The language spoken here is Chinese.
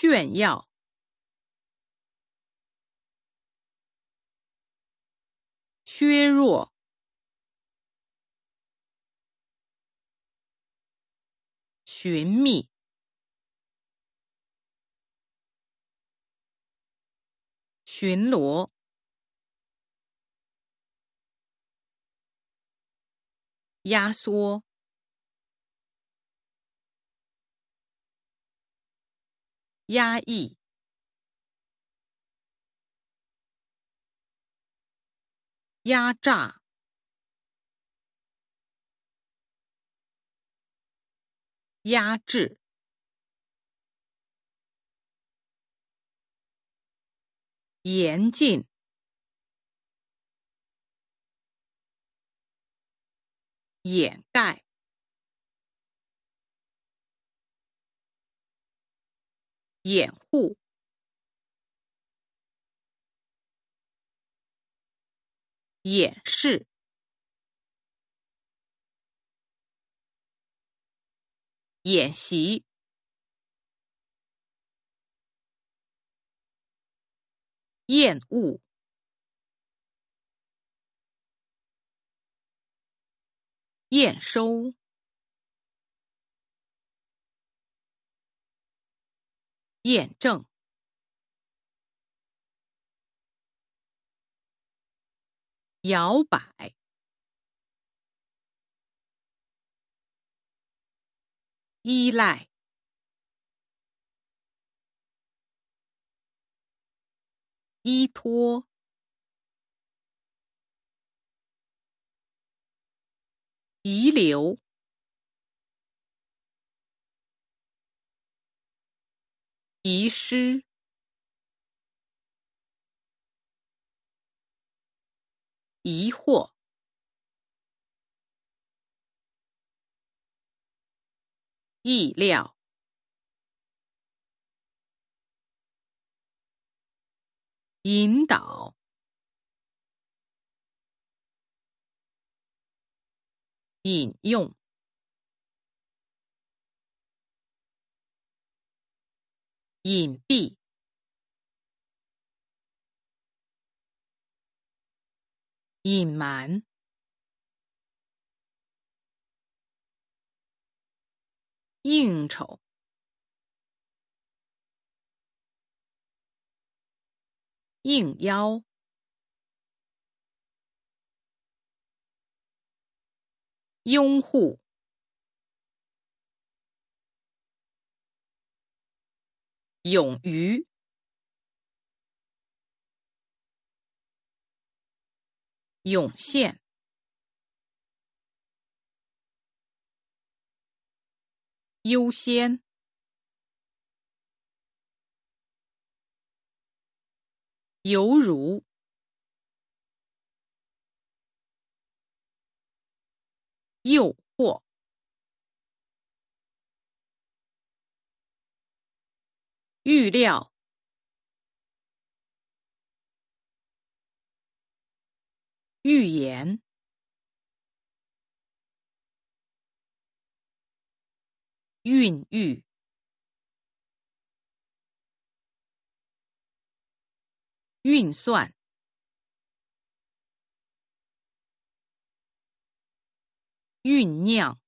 炫耀、削弱、寻觅、巡逻、压缩。压抑、压榨、压制、严禁、掩盖。掩护、掩饰、演习、厌恶、验收。验证、摇摆、依赖、依托、遗留。遗失、疑惑、意料、引导、引用。隐蔽、隐瞒、应酬、应邀、拥护。勇于、涌现、优先、犹如、诱惑。预料、预言、孕育、运算、酝酿。